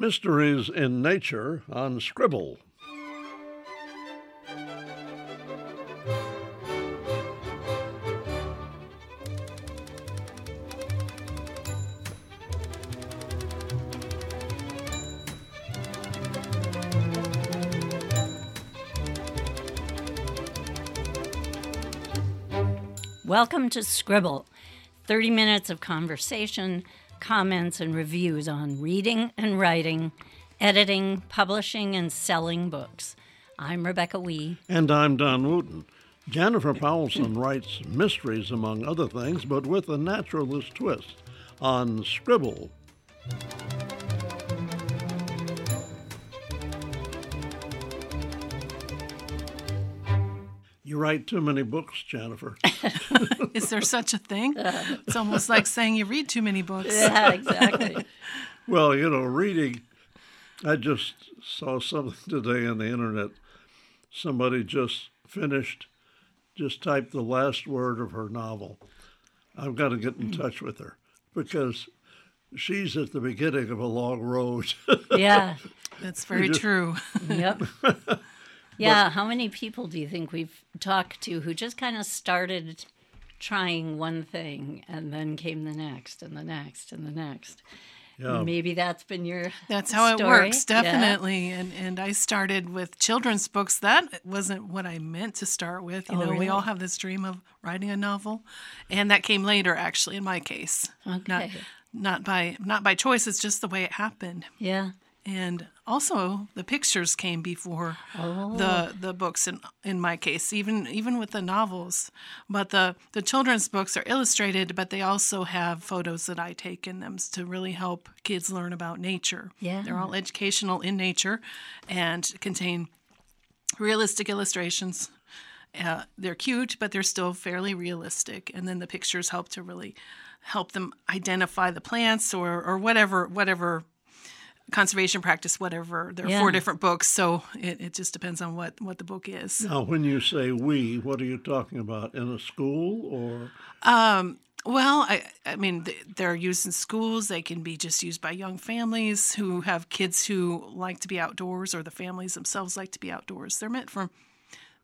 Mysteries in Nature on Scribble. Welcome to Scribble 30 minutes of conversation, comments, and reviews on reading and writing, editing, publishing, and selling books. I'm Rebecca Wee. And I'm Don Wooten. Jennifer Powelson writes mysteries, among other things, but with a naturalist twist on Scribble. You write too many books, Jennifer. Is there such a thing? It's almost like saying you read too many books. Yeah, exactly. well, you know, reading, I just saw something today on the internet. Somebody just finished, just typed the last word of her novel. I've got to get in hmm. touch with her because she's at the beginning of a long road. yeah. That's very just, true. yep. Yeah, but, how many people do you think we've talked to who just kind of started trying one thing and then came the next and the next and the next? Yeah. Maybe that's been your That's how story. it works, definitely. Yeah. And and I started with children's books. That wasn't what I meant to start with. You oh, know, really? we all have this dream of writing a novel. And that came later actually in my case. Okay. Not, not by not by choice, it's just the way it happened. Yeah and also the pictures came before oh. the the books in in my case even even with the novels. But the the children's books are illustrated but they also have photos that I take in them to really help kids learn about nature. Yeah. They're all educational in nature and contain realistic illustrations. Uh, they're cute but they're still fairly realistic. And then the pictures help to really help them identify the plants or or whatever whatever conservation practice, whatever. There are yeah. four different books, so it, it just depends on what, what the book is. Now, when you say we, what are you talking about? In a school or? Um, well, I, I mean, they're used in schools. They can be just used by young families who have kids who like to be outdoors, or the families themselves like to be outdoors. They're meant for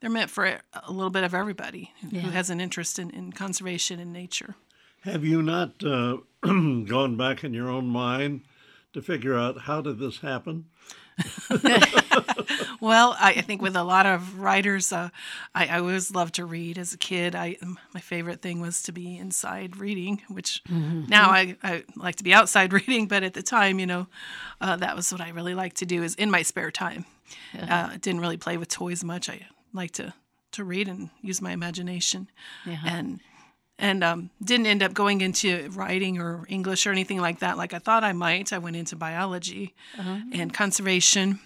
they're meant for a little bit of everybody yeah. who has an interest in, in conservation and nature. Have you not uh, gone back in your own mind to figure out how did this happen? well, I, think with a lot of writers, uh, I, I, always loved to read as a kid. I my favorite thing was to be inside reading, which mm-hmm. now I, I like to be outside reading. But at the time, you know, uh, that was what I really liked to do is in my spare time. Yeah. Uh, didn't really play with toys much. I like to to read and use my imagination, yeah. and and um, didn't end up going into writing or English or anything like that, like I thought I might. I went into biology uh-huh. and conservation,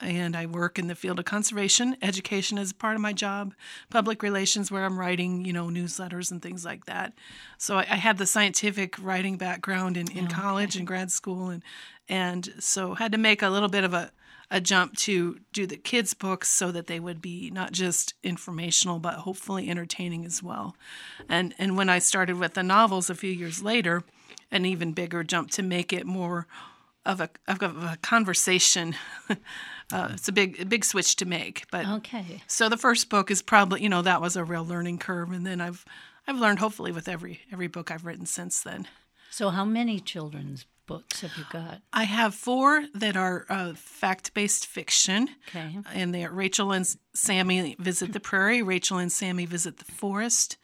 and I work in the field of conservation. Education is part of my job, public relations, where I'm writing, you know, newsletters and things like that. So I, I had the scientific writing background in, in oh, college okay. and grad school, and and so had to make a little bit of a a jump to do the kids' books so that they would be not just informational but hopefully entertaining as well. And and when I started with the novels a few years later, an even bigger jump to make it more of a of a conversation. uh, it's a big a big switch to make. But okay. So the first book is probably you know that was a real learning curve, and then I've I've learned hopefully with every every book I've written since then. So how many children's books have you got? I have four that are uh, fact based fiction. Okay. And they are Rachel and Sammy Visit the Prairie, Rachel and Sammy Visit the Forest,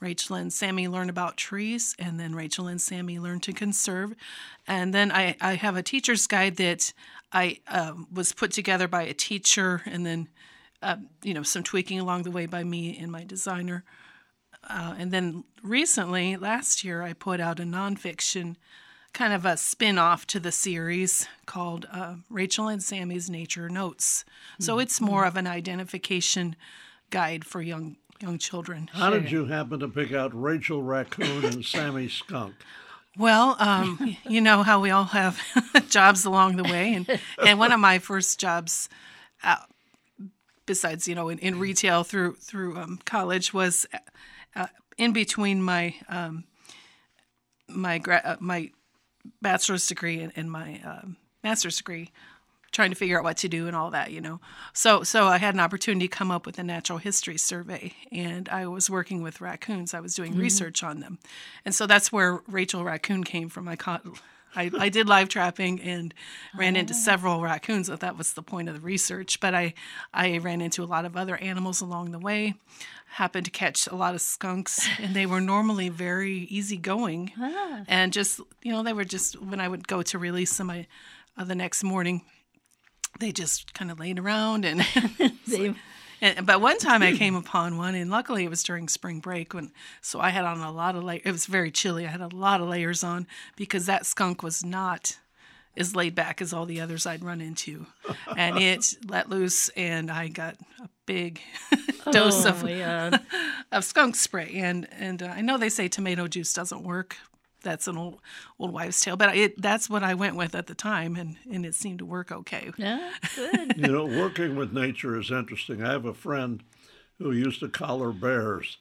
Rachel and Sammy Learn About Trees, and then Rachel and Sammy Learn to Conserve. And then I, I have a teacher's guide that I uh, was put together by a teacher and then, uh, you know, some tweaking along the way by me and my designer. Uh, and then recently, last year, I put out a nonfiction kind of a spin off to the series called uh, Rachel and Sammy's Nature Notes. So mm-hmm. it's more of an identification guide for young young children. How did you happen to pick out Rachel Raccoon and Sammy Skunk? Well, um, you know how we all have jobs along the way, and and one of my first jobs, uh, besides you know in, in retail through through um, college, was uh, in between my um, my gra- uh, my bachelor's degree and, and my um, master's degree, trying to figure out what to do and all that, you know. So so I had an opportunity to come up with a natural history survey, and I was working with raccoons. I was doing research on them, and so that's where Rachel Raccoon came from. I caught. I, I did live trapping and ran into several raccoons. So that was the point of the research. But I, I ran into a lot of other animals along the way. Happened to catch a lot of skunks, and they were normally very easygoing. And just, you know, they were just, when I would go to release them I, uh, the next morning, they just kind of laid around and They- and, but one time I came upon one, and luckily it was during spring break when, so I had on a lot of layers. It was very chilly. I had a lot of layers on because that skunk was not as laid back as all the others I'd run into, and it let loose, and I got a big dose of Oh, yeah. of skunk spray. And and uh, I know they say tomato juice doesn't work. That's an old old wives' tale, but it, that's what I went with at the time, and and it seemed to work okay. Yeah, good. You know, working with nature is interesting. I have a friend who used to collar bears,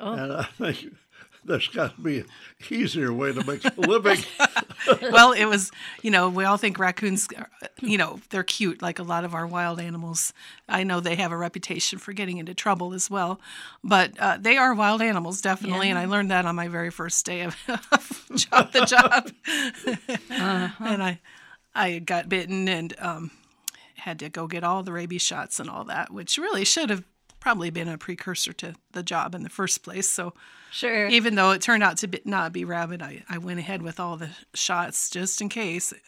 oh. and I think there's got to be an easier way to make a living. well, it was, you know, we all think raccoons, are, you know, they're cute like a lot of our wild animals. I know they have a reputation for getting into trouble as well, but uh, they are wild animals, definitely. And I learned that on my very first day of, of job, the job. And I, I got bitten and um, had to go get all the rabies shots and all that, which really should have probably been a precursor to the job in the first place. So, Sure. even though it turned out to be, not be rabbit, I, I went ahead with all the shots just in case it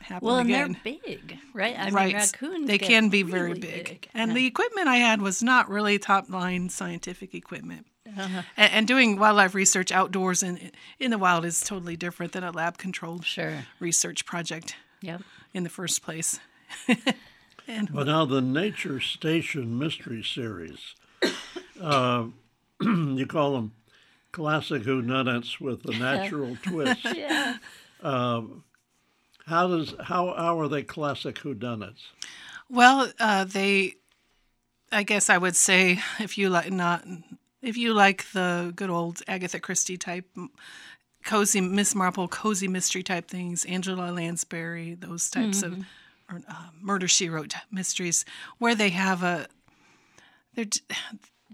happened well, and again. they're big, right? I right. mean, raccoons. they can be very really big. And the equipment I had was not really top line scientific equipment. Uh-huh. And, and doing wildlife research outdoors and in the wild is totally different than a lab controlled Sure. research project Yep. in the first place. But now the Nature Station Mystery Series, uh, you call them classic whodunits with a natural twist. Yeah. How does how how are they classic whodunits? Well, uh, they, I guess I would say, if you like not, if you like the good old Agatha Christie type, cozy Miss Marple, cozy mystery type things, Angela Lansbury, those types of, or uh, Murder She Wrote mysteries, where they have a, they're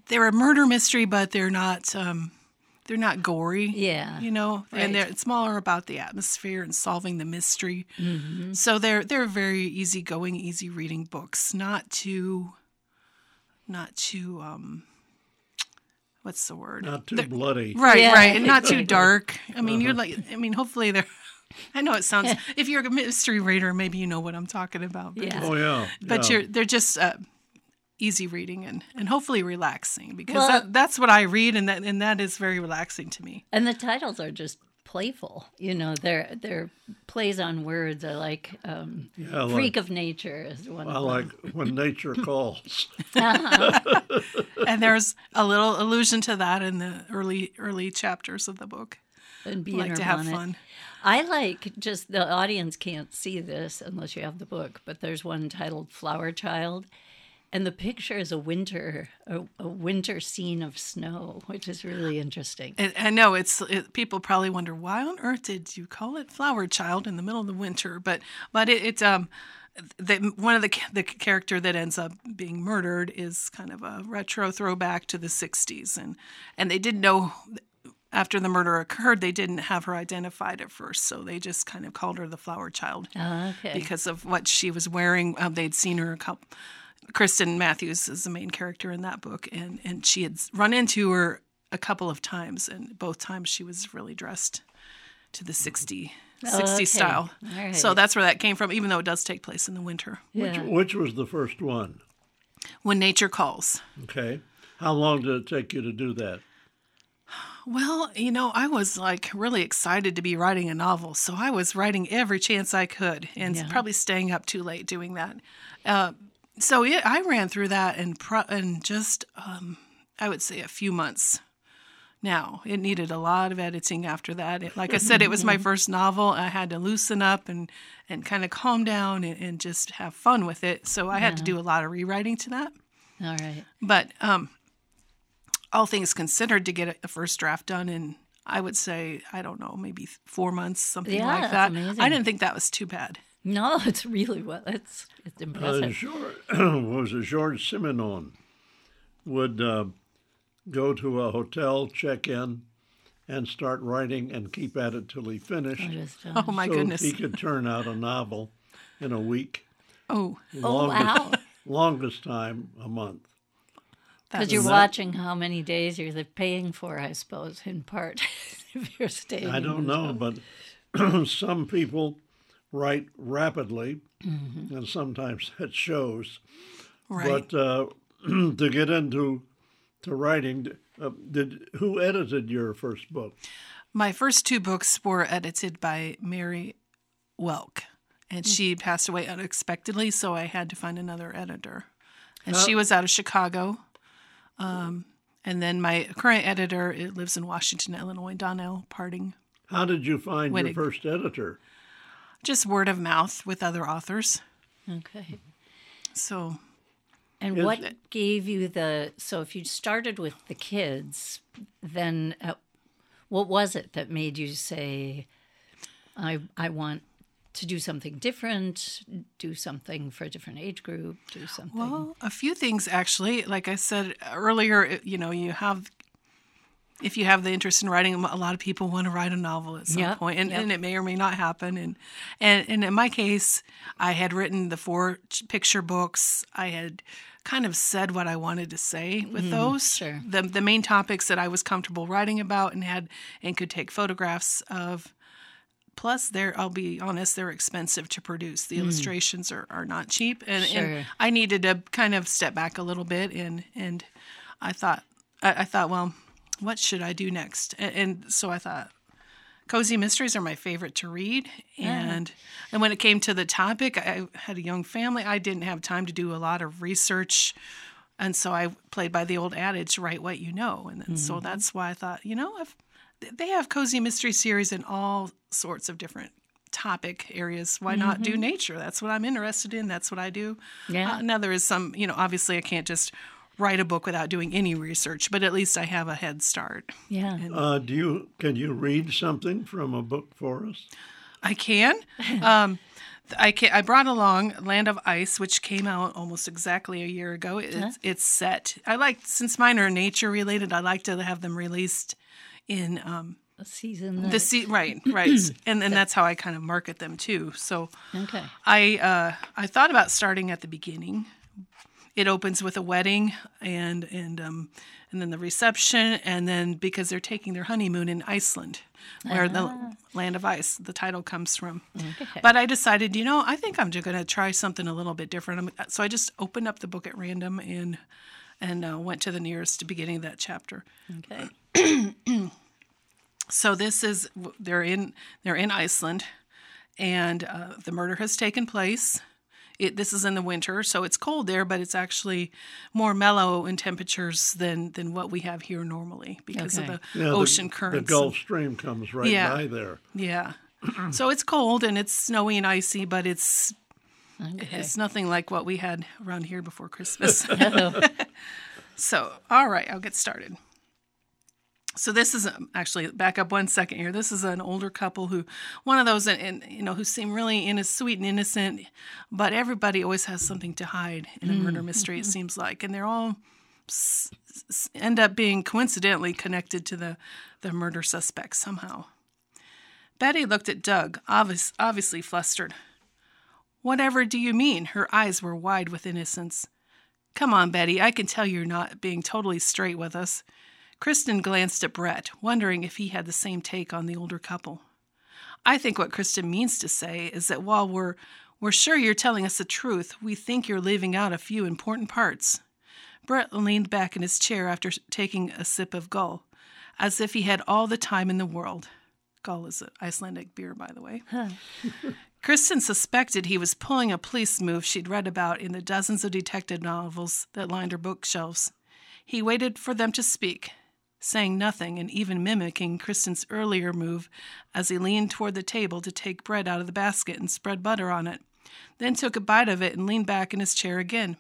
they're a murder mystery, but they're not. Um, they're not gory Yeah. you know Right. and they're, it's more about the atmosphere and solving the mystery Mm-hmm. so they're they're very easygoing easy reading books not too not too um what's the word Not too They're- bloody. right Yeah. right and not too dark i mean you're like i mean hopefully they're i know it sounds if you're a mystery reader maybe you know what i'm talking about but, Yeah. Oh yeah. but yeah. you're they're just uh, easy reading and, and hopefully relaxing because Well- that, that's what i read and that and that is very relaxing to me And the titles are just playful. You know, they're they're plays on words. I like um, Yeah, I like- Freak of Nature is one. I of like when nature calls. and there's a little allusion to that in the early early chapters of the book. And be I like to have bonnet. fun. I like just the audience can't see this unless you have the book, but there's one titled Flower Child. And the picture is a winter, a, a winter scene of snow, which is really interesting. And I know it's it, people probably wonder why on earth did you call it Flower Child in the middle of the winter? But but it, it's um one of the the character that ends up being murdered is kind of a retro throwback to the '60s, and and they didn't know after the murder occurred they didn't have her identified at first, so they just kind of called her the Flower Child. Ah, okay. because of what she was wearing. Um, they'd seen her a couple. Kristen Matthews is the main character in that book, and and she had run into her a couple of times, and both times she was really dressed to the 60, 60 okay. style. All right. So that's where that came from, even though it does take place in the winter. yeah. Which was the first one? When nature calls. Okay. How long did it take you to do that? Well, you know, I was like really excited to be writing a novel, so I was writing every chance I could, and Yeah. probably staying up too late doing that. Uh, so it, I ran through that in pro- in just um, I would say a few months. Now it needed a lot of editing after that. It, like I said, it was my first novel. I had to loosen up and and kind of calm down and, and just have fun with it. So I had to do a lot of rewriting to that. All right. But um, all things considered, to get a first draft done in, I would say, I don't know, maybe four months, something Yeah, like that. amazing. I didn't think that was too bad. No, it's really well. It's it's Uh, impressive. George, was it George Simenon would uh, go to a hotel, check in, and start writing and keep at it till he finished. I just, uh, Oh my so goodness. he could turn out a novel in a week. Oh, oh wow! Longest time, a month. That Because you're that- watching how many days you're paying for, I suppose, in part, if you're staying. I don't know, hotel. but some people write rapidly, Mm-hmm. and sometimes that shows. right. But uh, to get into to writing, uh, did who edited your first book? My first two books were edited by Mary Welk, and she passed away unexpectedly, so I had to find another editor. And she was out of Chicago. Um, and then my current editor it lives in Washington, Illinois, Donnell Parting. How did you find Winnig. your first editor? Just word of mouth with other authors. Okay. So And Is- what gave you the? So if you started with the kids, then uh, what was it that made you say, "I I want to do something different, do something for a different age group, do something"? Well, a few things actually. Like I said earlier, you know, you have if you have the interest in writing, a lot of people want to write a novel at some Yep, point, and, yep. and it may or may not happen. And, and and in my case, I had written the four picture books. I had kind of said what I wanted to say with mm-hmm, those. sure. The the main topics that I was comfortable writing about and had and could take photographs of. Plus, they're I'll be honest, they're expensive to produce. The hmm. illustrations are, are not cheap, and, Sure. and I needed to kind of step back a little bit, and and I thought I, I thought, well, what should I do next? And, and so I thought, cozy mysteries are my favorite to read, and and when it came to the topic, I had a young family. I didn't have time to do a lot of research. And so I played by the old adage, write what you know. And then, so mm-hmm. that's why I thought, you know, if they have cozy mystery series in all sorts of different topic areas. Why not do nature? That's what I'm interested in. That's what I do. Yeah. Uh, now there is some, you know, obviously I can't just write a book without doing any research, but at least I have a head start. yeah. Uh, do you can you read something from a book for us? I can. Um, I can. I brought along Land of Ice, which came out almost exactly a year ago. It's, it's set. I like since mine are nature related. I like to have them released in um, a season. the sea. Right, right, and and that's how I kind of market them too. So okay. I uh, I thought about starting at the beginning. It opens with a wedding and and um, and then the reception, and then because they're taking their honeymoon in Iceland, where the land of ice, the title comes from. Okay. But I decided, you know, I think I'm just going to try something a little bit different. So I just opened up the book at random and and uh, went to the nearest beginning of that chapter. Okay. So this is they're in they're in Iceland, and uh, the murder has taken place. It, this is in the winter, so it's cold there, but it's actually more mellow in temperatures than than what we have here normally because Okay. of the Yeah, ocean The currents. The Gulf Stream comes right Yeah. by there. Yeah. so it's cold and it's snowy and icy, but it's Okay. it's nothing like what we had around here before Christmas. so, all right, I'll get started. So this is um, actually back up one second here. This is an older couple who, one of those, and, you know, who seem really in sweet and innocent, but everybody always has something to hide in a murder mystery. It seems like, and they're all s- s- end up being coincidentally connected to the the murder suspect somehow. Betty looked at Doug, obvious, obviously flustered. Whatever do you mean? Her eyes were wide with innocence. Come on, Betty, I can tell you're not being totally straight with us. Kristen glanced at Brett, wondering if he had the same take on the older couple. I think what Kristen means to say is that while we're we're sure you're telling us the truth, we think you're leaving out a few important parts. Brett leaned back in his chair after taking a sip of Gull, as if he had all the time in the world. Gull is an Icelandic beer, by the way. Kristen suspected he was pulling a police move she'd read about in the dozens of detective novels that lined her bookshelves. He waited for them to speak, saying nothing and even mimicking Kristen's earlier move as he leaned toward the table to take bread out of the basket and spread butter on it, then took a bite of it and leaned back in his chair again.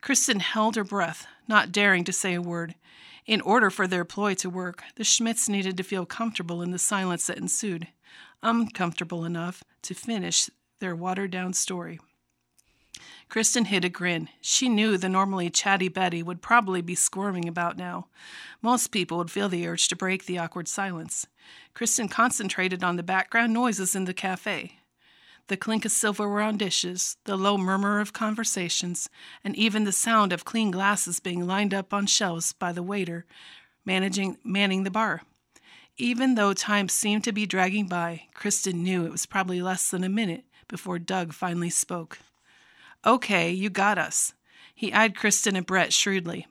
Kristen held her breath, not daring to say a word. In order for their ploy to work, the Schmidts needed to feel comfortable in the silence that ensued, uncomfortable enough to finish their watered down story. Kristen hid a grin. She knew the normally chatty Betty would probably be squirming about now. Most people would feel the urge to break the awkward silence. Kristen concentrated on the background noises in the cafe the clink of silverware on dishes, the low murmur of conversations, and even the sound of clean glasses being lined up on shelves by the waiter managing manning the bar. Even though time seemed to be dragging by, Kristen knew it was probably less than a minute before Doug finally spoke. Okay, you got us. He eyed Kristen and Brett shrewdly.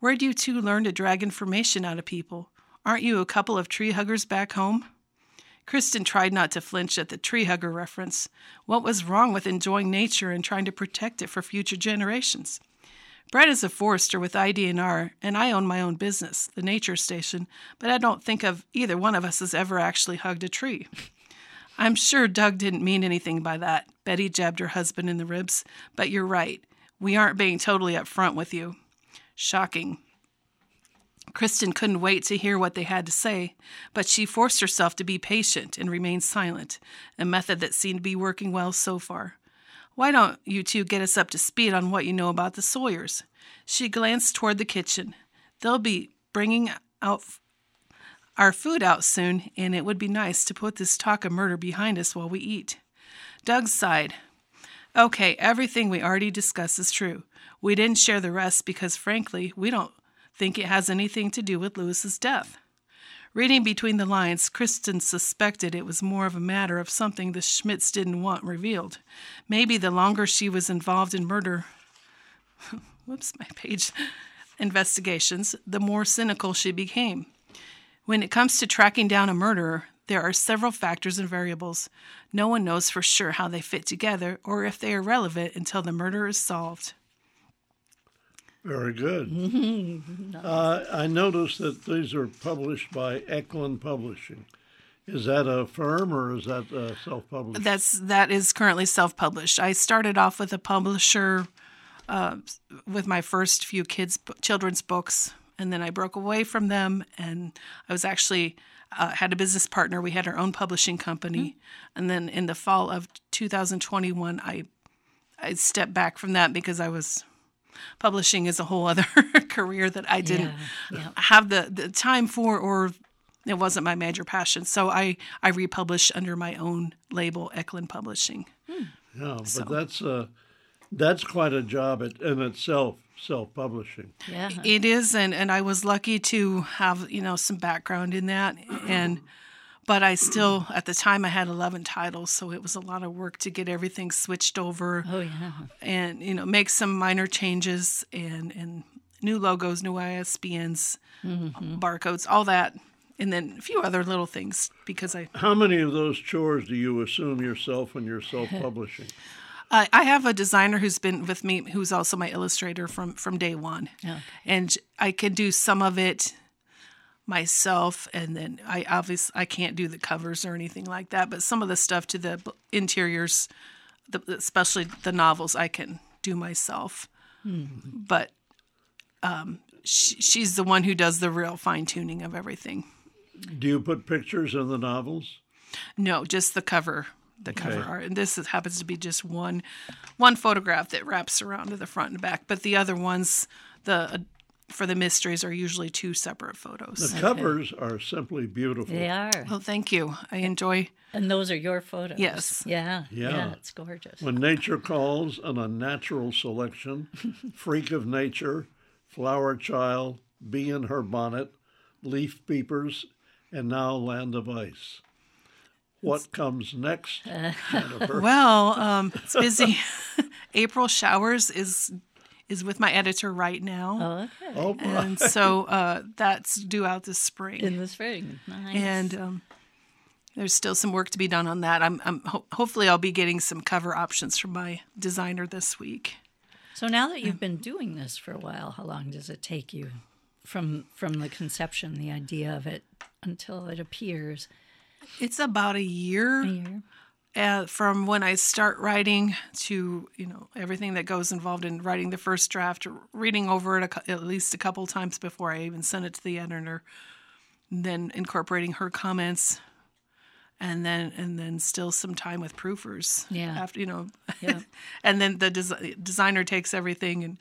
Where'd you two learn to drag information out of people? Aren't you a couple of tree huggers back home? Kristen tried not to flinch at the tree hugger reference. What was wrong with enjoying nature and trying to protect it for future generations? Brett is a forester with IDNR, and I own my own business, the Nature Station, but I don't think of either one of us has ever actually hugged a tree. I'm sure Doug didn't mean anything by that. Betty jabbed her husband in the ribs. But you're right. We aren't being totally upfront with you. Shocking. Kristen couldn't wait to hear what they had to say, but she forced herself to be patient and remain silent, a method that seemed to be working well so far. Why don't you two get us up to speed on what you know about the Sawyers? She glanced toward the kitchen. They'll be bringing out our food out soon, and it would be nice to put this talk of murder behind us while we eat. Doug sighed. Okay, everything we already discussed is true. We didn't share the rest because, frankly, we don't think it has anything to do with Lewis's death. Reading between the lines, Kristen suspected it was more of a matter of something the Schmidts didn't want revealed. Maybe the longer she was involved in murder, whoops, my page, investigations, the more cynical she became. When it comes to tracking down a murderer, there are several factors and variables. No one knows for sure how they fit together or if they are relevant until the murder is solved. Very good. uh, I noticed that these are published by Eklund Publishing. Is that a firm or is that uh, self-published? That's that is currently self-published. I started off with a publisher uh, with my first few kids children's books, and then I broke away from them, and I was actually uh, had a business partner. We had our own publishing company, mm-hmm. and then in the fall of 2021, I I stepped back from that because I was publishing is a whole other career that I didn't yeah, yeah. have the, the time for or it wasn't my major passion. So I, I republished under my own label, Eklund Publishing. Hmm. Yeah, but so. that's uh, that's quite a job in itself, self-publishing. Yeah, it is, and and I was lucky to have you know some background in that, and but I still, at the time, I had 11 titles, so it was a lot of work to get everything switched over. Oh, yeah. And, you know, make some minor changes and, and new logos, new ISBNs, mm-hmm. barcodes, all that. And then a few other little things because I. How many of those chores do you assume yourself when you're self publishing? I have a designer who's been with me, who's also my illustrator from from day one, okay. and I can do some of it myself and then I obviously I can't do the covers or anything like that but some of the stuff to the interiors the, especially the novels I can do myself mm-hmm. but um, she, she's the one who does the real fine tuning of everything do you put pictures in the novels no just the cover the cover okay. art and this happens to be just one one photograph that wraps around to the front and back but the other ones the uh, for the mysteries are usually two separate photos. The covers are simply beautiful. They are. Well, thank you. I enjoy. And those are your photos. Yes. Yeah. Yeah. yeah it's gorgeous. When nature calls, an unnatural selection, freak of nature, flower child, bee in her bonnet, leaf peepers, and now land of ice. What comes next? well, um, it's busy. April showers is is with my editor right now. Oh, okay. Oh, and so uh, that's due out this spring. In the spring, nice. And um, there's still some work to be done on that. I'm, I'm ho- hopefully I'll be getting some cover options from my designer this week. So now that you've been doing this for a while, how long does it take you from from the conception, the idea of it, until it appears? It's about a year. A year uh, from when I start writing to you know everything that goes involved in writing the first draft, reading over it a, at least a couple times before I even send it to the editor, then incorporating her comments, and then and then still some time with proofers. Yeah. After you know, Yeah. and then the des- designer takes everything and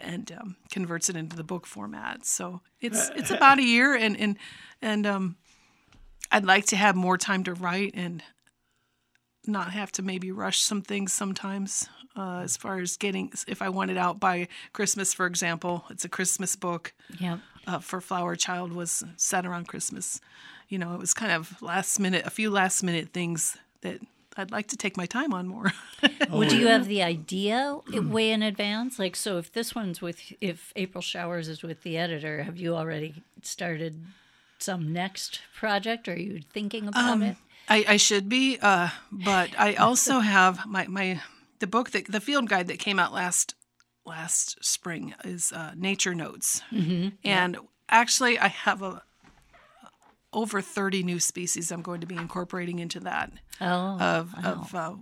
and um, converts it into the book format. So it's it's about a year, and and and um, I'd like to have more time to write and not have to maybe rush some things sometimes. Uh, as far as getting, if I want it out by Christmas, for example, it's a Christmas book Yep. uh, for Flower Child was set around Christmas. You know, it was kind of last minute, a few last minute things that I'd like to take my time on more. Would do you have the idea way in advance? Like, so if this one's with, if April Showers is with the editor, have you already started some next project? Are you thinking about it? I, I should be, uh, but I also have my, my the book that the field guide that came out last last spring is uh, Nature Notes, and actually I have a over thirty new species I'm going to be incorporating into that. Oh, of of uh,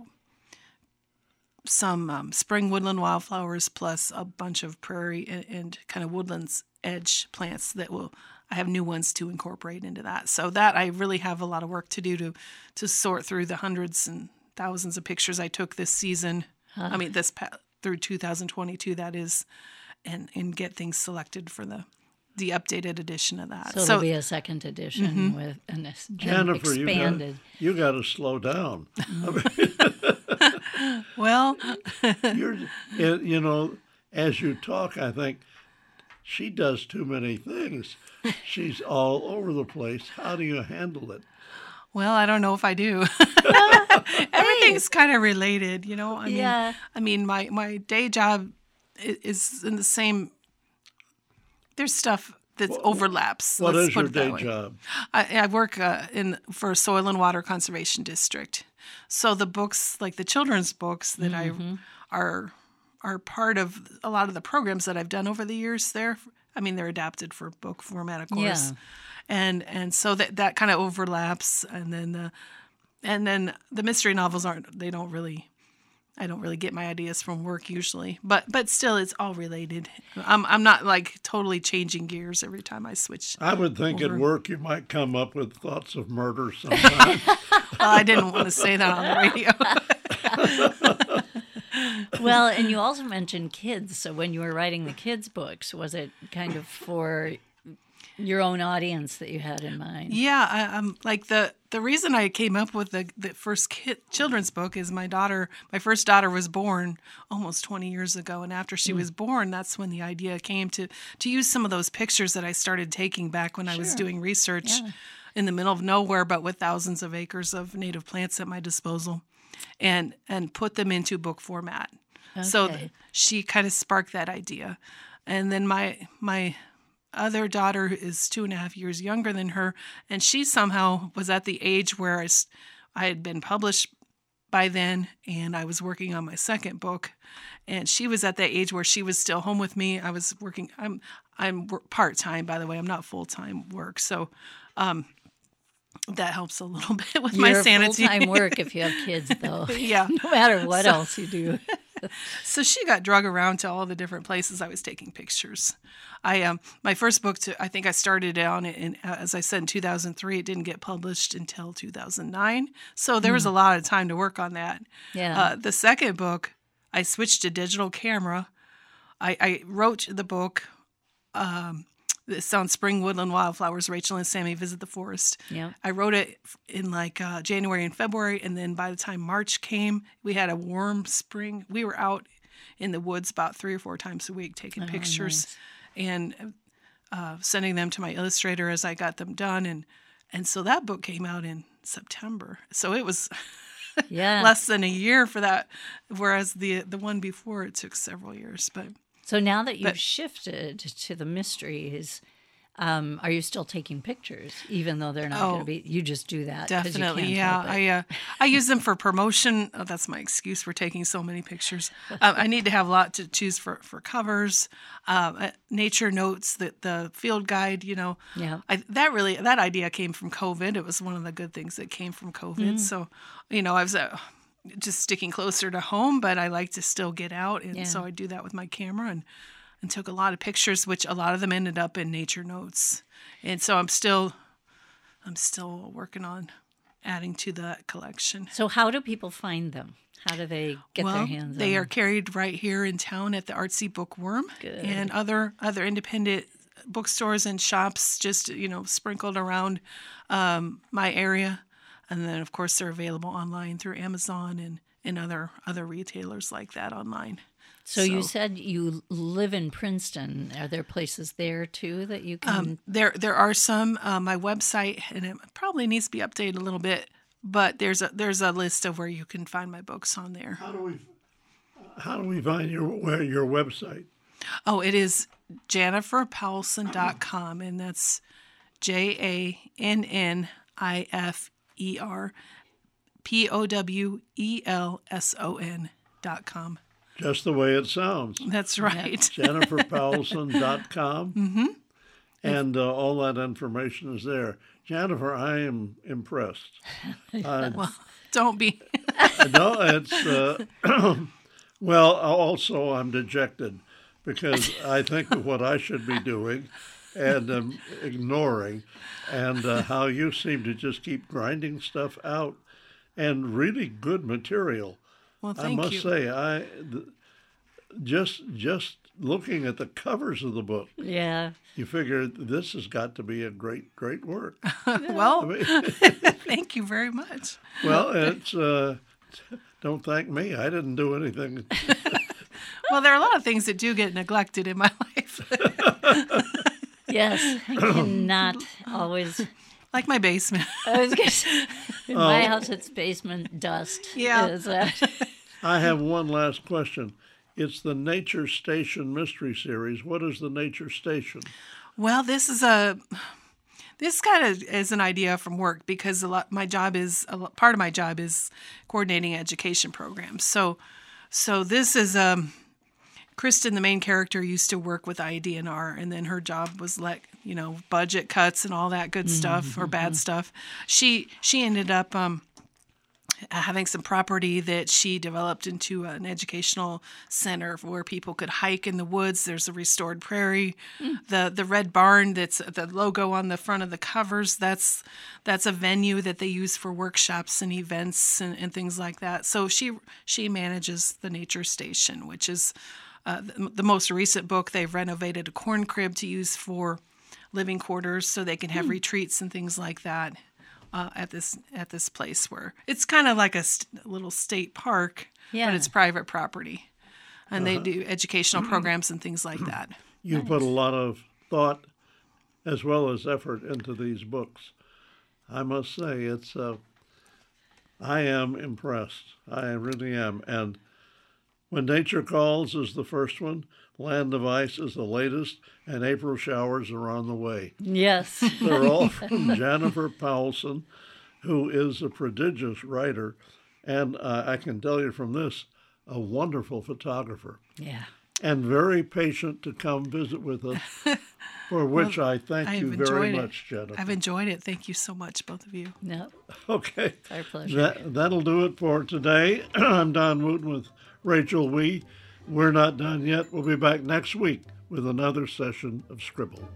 some um, spring woodland wildflowers plus a bunch of prairie and, and kind of woodlands edge plants that will I have new ones to incorporate into that. So that I really have a lot of work to do to to sort through the hundreds and thousands of pictures I took this season. I mean this pa- through 2022 that is and and get things selected for the the updated edition of that. so, there'll be a second edition mm-hmm. with an, an Jennifer, you got expanded. you got to slow down. well, You're, you know, as you talk, I think she does too many things. She's all over the place. How do you handle it? Well, I don't know if I do. Everything's kind of related, you know. I mean, Yeah. I mean, my my day job is in the same. There's stuff that overlaps. What let's is put your it day way. job? I, I work uh, in for a soil and water conservation district. So the books, like the children's books that Mm-hmm. I are are part of a lot of the programs that I've done over the years. There, I mean, they're adapted for book format, of course, Yeah. and and so that that kind of overlaps. And then the and then the mystery novels aren't. They don't really. I don't really get my ideas from work usually, but but still, it's all related. I'm I'm not like totally changing gears every time I switch I would think at work you might come up with thoughts of murder sometime. Well, I didn't want to say that on the radio. Well, and you also mentioned kids. So when you were writing the kids' books, was it kind of for your own audience that you had in mind? yeah, I, I'm like the the reason I came up with the the first kid, children's book is my daughter. My first daughter was born almost 20 years ago, and after she hmm. was born, that's when the idea came to to use some of those pictures that I started taking back when I was doing research in the middle of nowhere, but with thousands of acres of native plants at my disposal, and and put them into book format. So th- she kind of sparked that idea, and then my my other daughter is two and a half years younger than her, and she somehow was at the age where I, I had been published by then, and I was working on my second book, and she was at that age where she was still home with me. I was working. I'm I'm part time, by the way. I'm not full time work, so um, that helps a little bit with my sanity. full-time work if you have kids, though. yeah. no matter what else you do. So she got drug around to all the different places I was taking pictures. I um my first book to I think I started on it in uh, as I said in 2003 it didn't get published until 2009. So there was a lot of time to work on that. Yeah. Uh, the second book I switched to digital camera. I, I wrote the book um this on spring woodland wildflowers Rachel and Sammy visit the forest. Yeah. I wrote it in like uh, January and February, and then by the time March came, we had a warm spring. We were out in the woods about three or four times a week taking pictures and uh, sending them to my illustrator as I got them done, and and so that book came out in September. So it was Yeah. less than a year for that, whereas the the one before it took several years. But So now that you've But- shifted to the mysteries, um, are you still taking pictures, even though they're not going Oh, to be? You just do that. Definitely, can't yeah. I uh, I use them for promotion. Oh, that's my excuse for taking so many pictures. Uh, I need to have a lot to choose for for covers, uh, uh, nature notes, the the field guide. You know, Yeah. I, that really that idea came from COVID. It was one of the good things that came from COVID. So, you know, I was. Just sticking closer to home, but I like to still get out, and Yeah. so I do that with my camera and and took a lot of pictures, which a lot of them ended up in nature notes, and so I'm still I'm still working on adding to the collection. So, how do people find them? How do they get well, their hands they on are carried right here in town at the Artsy Bookworm Good. and other other independent bookstores and shops, just you know, sprinkled around um, my area. And then, of course, they're available online through Amazon and, and other other retailers like that online. So, you said you live in Princeton. Are there places there too that you can? There there are some. Uh, my website, and it probably needs to be updated a little bit, but there's a there's a list of where you can find my books on there. How do we how do we find your where your website? Oh, it is jenniferpowelson.com, and that's J A N N I F E R P O W E L S O N dot com. Just the way it sounds. That's right. JenniferPowelson.com. mm-hmm. And uh, all that information is there. Jennifer, I am impressed. Uh, Don't be. no, it's uh, well. Also, I'm dejected because I think of what I should be doing and um, ignoring, and uh, how you seem to just keep grinding stuff out, and really good material. Well, thank I must you. say, I th- just just looking at the covers of the book, yeah. you figure this has got to be a great great work. well, mean, thank you very much. well, it's. Uh, don't thank me. I didn't do anything. Well, there are a lot of things that do get neglected in my life, Yes. I cannot always. like my basement. I was going to say, in my house, it's basement dust. Yeah. Is that- I have one last question. It's the Nature Station Mystery Series. What is the Nature Station? Well, this is a this kind of is an idea from work because a lot my job is a lot, part of my job is coordinating education programs. So so this is um Kristen, the main character, used to work with IDNR, and then her job was like, you know, budget cuts and all that good stuff or bad mm-hmm, mm-hmm. stuff. She she ended up um, having some property that she developed into an educational center where people could hike in the woods. There's a restored prairie, mm. the the red barn that's the logo on the front of the covers. That's that's a venue that they use for workshops and events and, and things like that. So she she manages the nature station, which is uh, the, the most recent book. They've renovated a corn crib to use for living quarters, so they can have retreats and things like that uh, at this at this place where it's kind of like a st- little state park, Yeah. but it's private property, and they do educational programs and things like that. You put a lot of thought as well as effort into these books. I must say, it's. Uh, I am impressed. I really am. And when Nature Calls is the first one, Land of Ice is the latest, and April Showers are on the way. yes. They're all from Jennifer Powelson, who is a prodigious writer, and uh, I can tell you from this, a wonderful photographer, Yeah. and very patient to come visit with us, for which I thank I've you very enjoyed it. much, Jennifer. I've enjoyed it. Thank you so much, both of you. No. Okay, Our pleasure. that, that'll do it for today. I'm Don Wooten with Rachel Wee. We're not done yet. We'll be back next week with another session of Scribble.